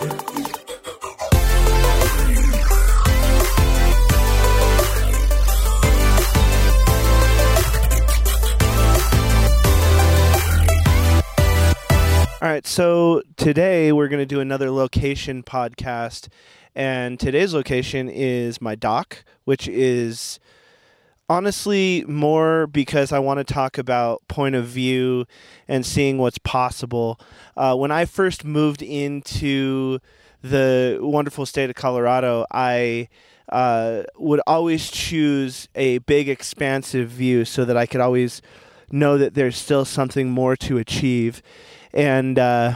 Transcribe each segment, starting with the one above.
All right, so today we're going to do another location podcast, and today's location is my dock, which is honestly more because I want to talk about point of view and seeing what's possible. Uh, when I first moved into the wonderful state of Colorado, I uh, would always choose a big, expansive view so that I could always know that there's still something more to achieve and uh,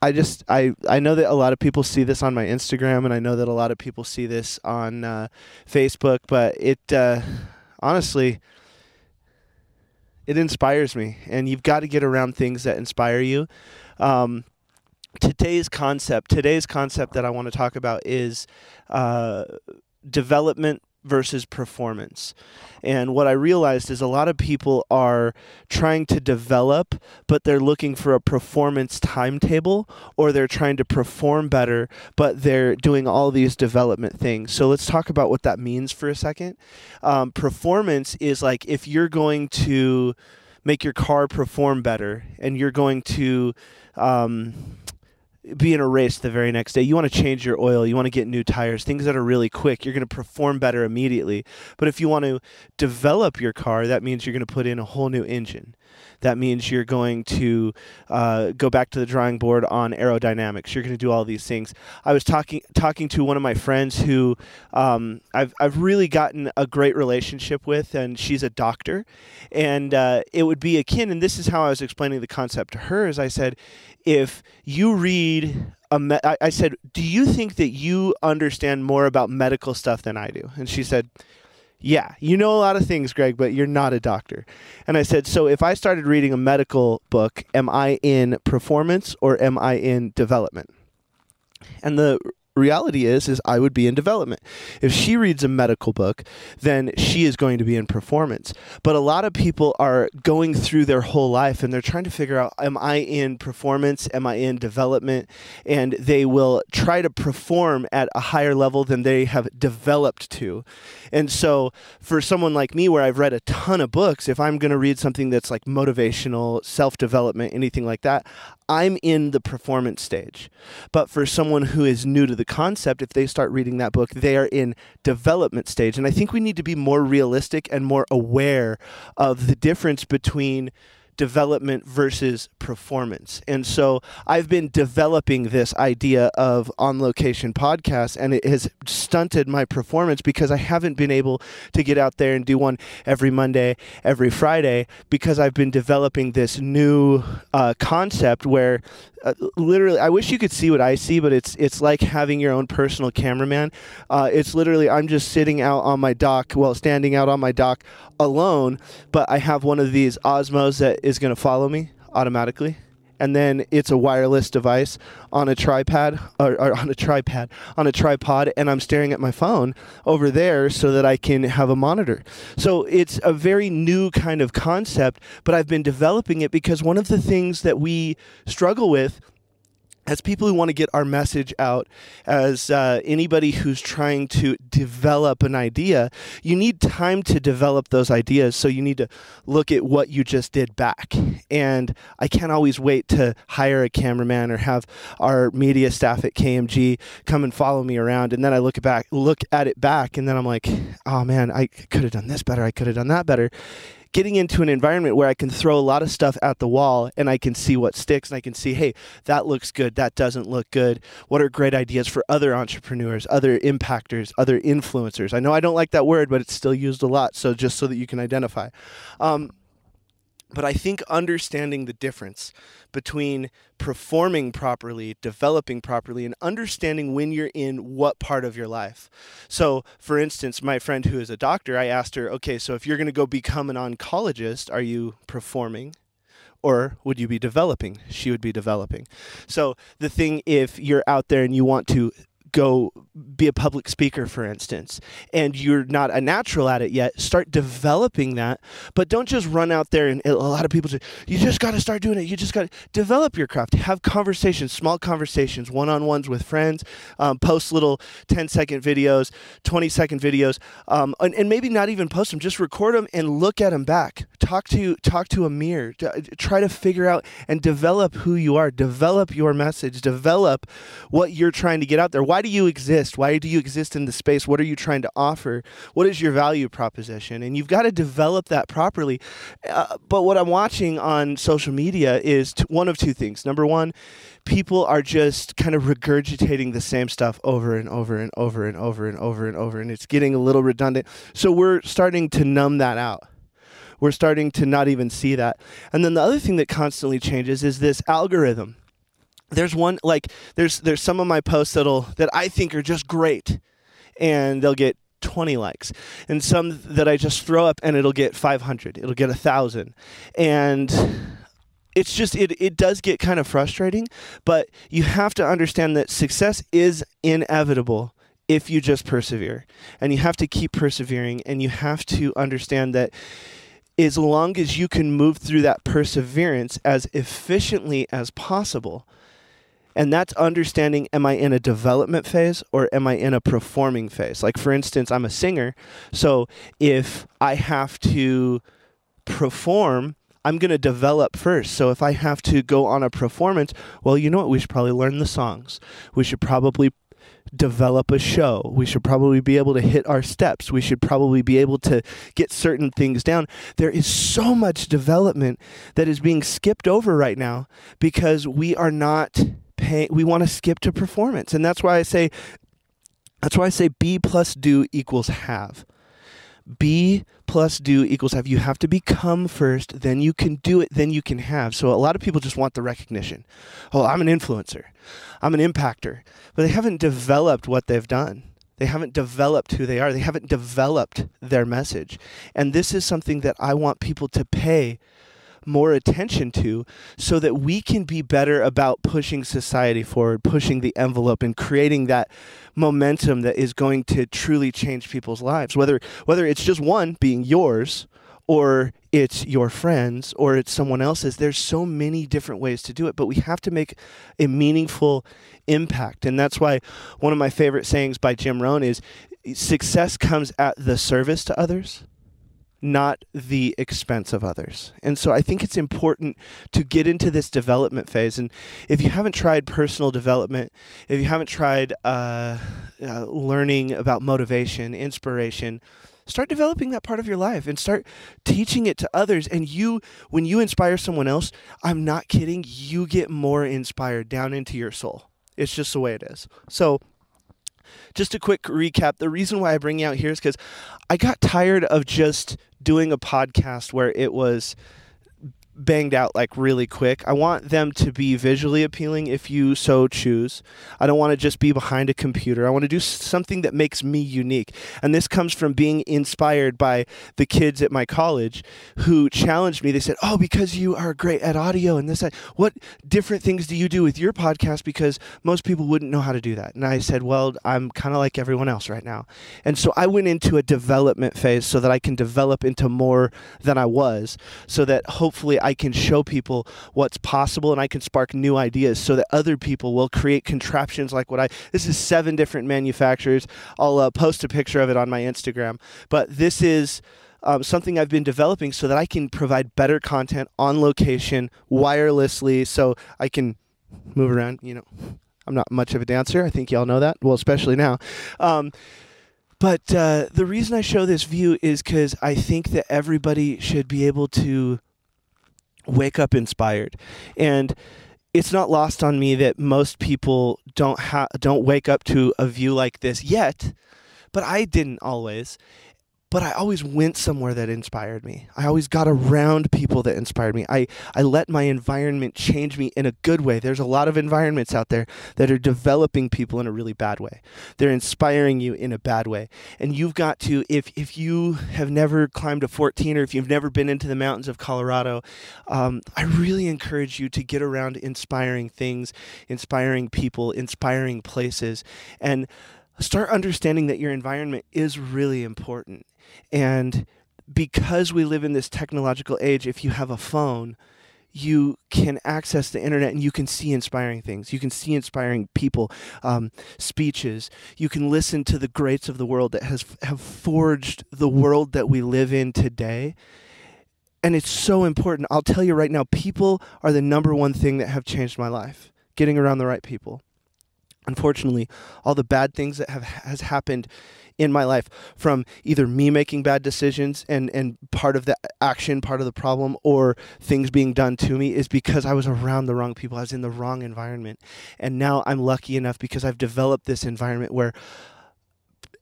I just I I know that a lot of people see this on my Instagram, and I know that a lot of people see this on uh, Facebook, but it uh, honestly it inspires me, and you've got to get around things that inspire you. Um, today's concept, today's concept that I want to talk about is uh, development versus performance. And what I realized is a lot of people are trying to develop, but they're looking for a performance timetable or they're trying to perform better, but they're doing all these development things. So let's talk about what that means for a second. Um, performance is like if you're going to make your car perform better and you're going to. Um, be in a race the very next day. You want to change your oil, you want to get new tires, things that are really quick. You're going to perform better immediately. But if you want to develop your car, that means you're going to put in a whole new engine. That means you're going to uh, go back to the drawing board on aerodynamics. You're going to do all these things. I was talking talking to one of my friends who um, I've I've really gotten a great relationship with, and she's a doctor, and uh, it would be akin. And this is how I was explaining the concept to her. As I said, if you read a me- I said, "Do you think that you understand more about medical stuff than I do?" And she said, yeah, you know a lot of things, Greg, but you're not a doctor. And I said, so if I started reading a medical book, am I in performance or am I in development? And the reality is is I would be in development. If she reads a medical book, then she is going to be in performance. But a lot of people are going through their whole life and they're trying to figure out am I in performance? Am I in development? And they will try to perform at a higher level than they have developed to. And so for someone like me where I've read a ton of books, if I'm going to read something that's like motivational, self-development, anything like that, I'm in the performance stage. But for someone who is new to the concept, if they start reading that book, they are in development stage. And I think we need to be more realistic and more aware of the difference between development versus performance. And so I've been developing this idea of on location podcasts, and it has stunted my performance because I haven't been able to get out there and do one every Monday, every Friday, because I've been developing this new uh, concept where uh, literally i wish you could see what i see but it's it's like having your own personal cameraman uh, it's literally i'm just sitting out on my dock well standing out on my dock alone but i have one of these osmos that is going to follow me automatically. And then it's a wireless device on a tripod or, or, on a tripod on a tripod and i'm staring at my phone over there so that i can have a monitor. So it's a very new kind of concept but i've been developing it because one of the things that we struggle with as people who want to get our message out, as uh, anybody who's trying to develop an idea, you need time to develop those ideas. So you need to look at what you just did back. And I can't always wait to hire a cameraman or have our media staff at KMG come and follow me around. And then I look back, look at it back, and then I'm like, oh man, I could have done this better. I could have done that better getting into an environment where I can throw a lot of stuff at the wall and I can see what sticks and I can see, hey, that looks good, that doesn't look good. What are great ideas for other entrepreneurs, other impactors, other influencers? I know I don't like that word, but it's still used a lot. So just so that you can identify. Um, but I think understanding the difference between performing properly, developing properly, and understanding when you're in what part of your life. So, for instance, my friend who is a doctor, I asked her, okay, so if you're going to go become an oncologist, are you performing? Or would you be developing? She would be developing. So, the thing, if you're out there and you want to go be a public speaker, for instance, and you're not a natural at it yet, start developing that. But don't just run out there and a lot of people say, you just got to start doing it. You just got to develop your craft. Have conversations, small conversations, one on ones with friends, um, post little 10 second videos, 20 second videos, um, and, and, maybe not even post them, just record them and look at them back. Talk to, talk to a mirror. Try to figure out and develop who you are, develop your message, develop what you're trying to get out there. Why do you exist? Why do you exist in the space? What are you trying to offer? What is your value proposition? And you've got to develop that properly. Uh, but what I'm watching on social media is t- one of two things. Number one, people are just kind of regurgitating the same stuff over and over and over and over and over and over, and it's getting a little redundant. So we're starting to numb that out we're starting to not even see that. And then the other thing that constantly changes is this algorithm there's one like there's there's some of my posts that'll that I think are just great and they'll get 20 likes. And some that I just throw up and it'll get 500 it'll get a thousand. And it's just it, it does get kind of frustrating but you have to understand that success is inevitable if you just persevere. And you have to keep persevering and you have to understand that as long as you can move through that perseverance as efficiently as possible and that's understanding am I in a development phase or am I in a performing phase? Like, for instance, I'm a singer. So if I have to perform, I'm going to develop first. So if I have to go on a performance, well, you know what? We should probably learn the songs. We should probably develop a show. We should probably be able to hit our steps. We should probably be able to get certain things down. There is so much development that is being skipped over right now because we are not pay we want to skip to performance. And that's why i say that's why i say be plus do equals have. Be plus do equals have. You have to become first then you can do it then you can have. So a lot of people just want the recognition. Oh i'm an influencer. I'm an impactor. But they haven't developed what they've done. They haven't developed who they are. They haven't developed their message. And this is something that i want people to pay more attention to so that we can be better about pushing society forward, pushing the envelope and creating that momentum that is going to truly change people's lives. Whether whether it's just one being yours or it's your friends or it's someone else's there's so many different ways to do it but we have to make a meaningful impact and that's why one of my favorite sayings by Jim Rohn is success comes at the service to others not the expense of others. And so I think it's important to get into this development phase. And if you haven't tried personal development, if you haven't tried uh, uh, learning about motivation, inspiration, start developing that part of your life and start teaching it to others. And you, when you inspire someone else, I'm not kidding, you get more inspired down into your soul. It's just the way it is. So, just a quick recap. The reason why I bring you out here is because I got tired of just doing a podcast where it was banged out like really quick. I want them to be visually appealing if you so choose. I don't want to just be behind a computer. I want to do something that makes me unique. And this comes from being inspired by the kids at my college who challenged me. They said, "Oh, because you are great at audio and this what different things do you do with your podcast because most people wouldn't know how to do that." And I said, "Well, I'm kind of like everyone else right now." And so I went into a development phase so that I can develop into more than I was so that hopefully can show people what's possible and I can spark new ideas so that other people will create contraptions like what I. This is seven different manufacturers. I'll uh, post a picture of it on my Instagram. But this is. Um, something I've been developing so that I can provide better content on location wirelessly so I can move around. You know, I'm not much of a dancer. I think y'all know that. Well, especially now. Um, but uh, the reason I show this view is because I think that everybody should be able to wake up inspired. And it's not lost on me that most people don't ha- don't wake up to a view like this yet, but I didn't always. But I always went somewhere that inspired me. I always got around people that inspired me. I, I let my environment change me in a good way. There's a lot of environments out there that are developing people in a really bad way. They're inspiring you in a bad way. And you've got to, if, if you have never climbed a 14 or if you've never been into the mountains of Colorado, um, I really encourage you to get around inspiring things, inspiring people, inspiring places. And start understanding that your environment is really important. And because we live in this technological age, if you have a phone, you can access the internet and you can see inspiring things. You can see inspiring people, um, speeches. You can listen to the greats of the world that has have forged the world that we live in today. And it's so important. I'll tell you right now, people are the number one thing that have changed my life. Getting around the right people unfortunately all the bad things that have has happened in my life from either me making bad decisions and and part of the action part of the problem or things being done to me is because I was around the wrong people. I was in the wrong environment. And now I'm lucky enough because I've developed this environment where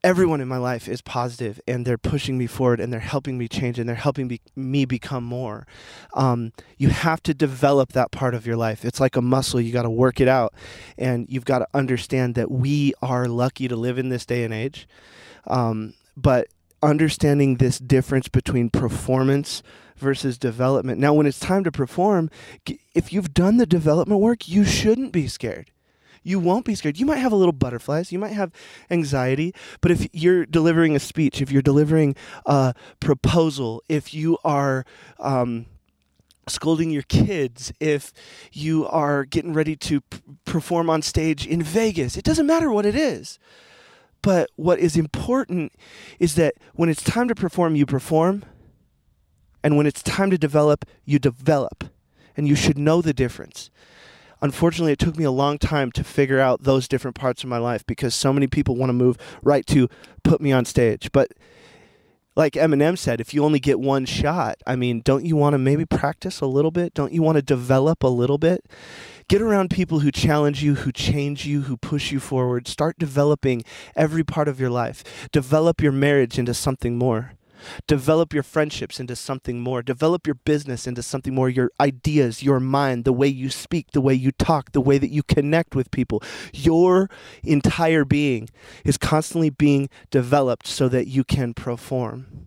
everyone in my life is positive and they're pushing me forward and they're helping me change and they're helping be, me become more. Um, you have to develop that part of your life. It's like a muscle. You got to work it out. And you've got to understand that we are lucky to live in this day and age. Um, but understanding this difference between performance versus development. Now, when it's time to perform, if you've done the development work, you shouldn't be scared you won't be scared. You might have a little butterflies, you might have anxiety, but if you're delivering a speech, if you're delivering a proposal, if you are um, scolding your kids, if you are getting ready to p- perform on stage in Vegas, it doesn't matter what it is. But what is important is that when it's time to perform, you perform. And when it's time to develop, you develop. And you should know the difference unfortunately, it took me a long time to figure out those different parts of my life because so many people want to move right to put me on stage. But like Eminem said, if you only get one shot, I mean, don't you want to maybe practice a little bit? Don't you want to develop a little bit? Get around people who challenge you, who change you, who push you forward. Start developing every part of your life. Develop your marriage into something more. Develop your friendships into something more. Develop your business into something more. Your ideas, your mind, the way you speak, the way you talk, the way that you connect with people. Your entire being is constantly being developed so that you can perform.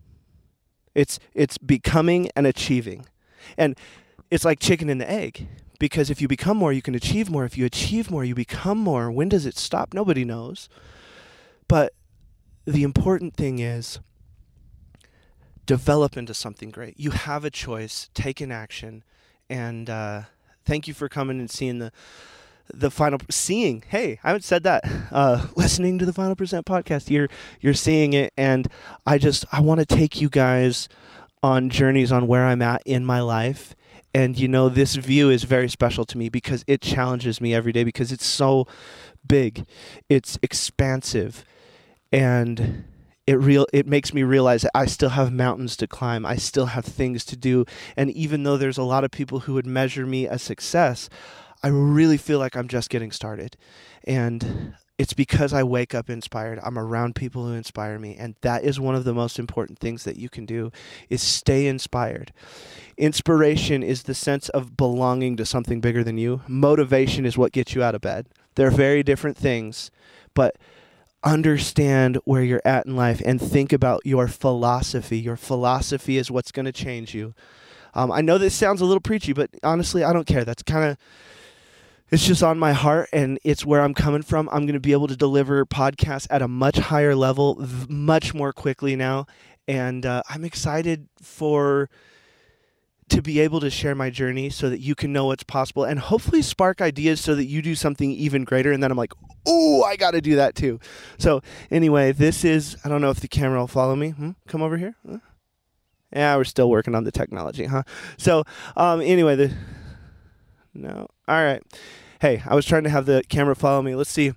It's it's becoming and achieving. And it's like chicken and the egg because if you become more, you can achieve more. If you achieve more, you become more. When does it stop? Nobody knows. But the important thing is develop into something great. You have a choice. Take an action, and uh, thank you for coming and seeing the the final seeing. Hey, I haven't said that. Uh, listening to the Final Percent podcast, you're you're seeing it, and I just I want to take you guys on journeys on where I'm at in my life. And you know, this view is very special to me because it challenges me every day because it's so big, it's expansive, and it real it makes me realize that I still have mountains to climb. I still have things to do. And even though there's a lot of people who would measure me a success, I really feel like I'm just getting started. And it's because I wake up inspired. I'm around people who inspire me, and that is one of the most important things that you can do is stay inspired. Inspiration is the sense of belonging to something bigger than you. Motivation is what gets you out of bed. They're very different things, but understand where you're at in life and think about your philosophy. Your philosophy is what's going to change you. Um, I know this sounds a little preachy, but honestly, I don't care. That's kind of it's just on my heart and it's where I'm coming from. I'm going to be able to deliver podcasts at a much higher level, much more quickly now, and uh, I'm excited for to be able to share my journey so that you can know what's possible and hopefully spark ideas so that you do something even greater and then I'm like, "Oh, I got to do that too." So, anyway, this is I don't know if the camera will follow me. Hmm? Come over here. Huh? Yeah, we're still working on the technology, huh? So, um anyway, the No. All right. Hey, I was trying to have the camera follow me. Let's see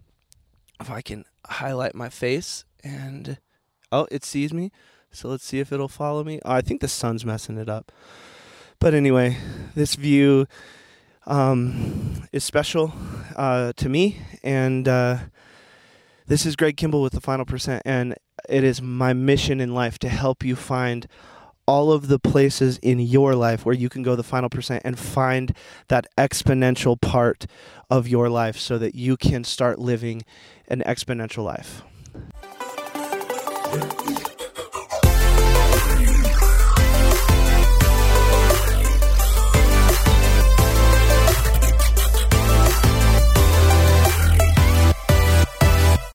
if I can highlight my face and oh, it sees me. So let's see if it'll follow me. Oh, I think the sun's messing it up. But anyway, this view um, is special uh, to me, and uh, this is Greg Kimball with the Final Percent. And it is my mission in life to help you find all of the places in your life where you can go the final percent and find that exponential part of your life so that you can start living an exponential life.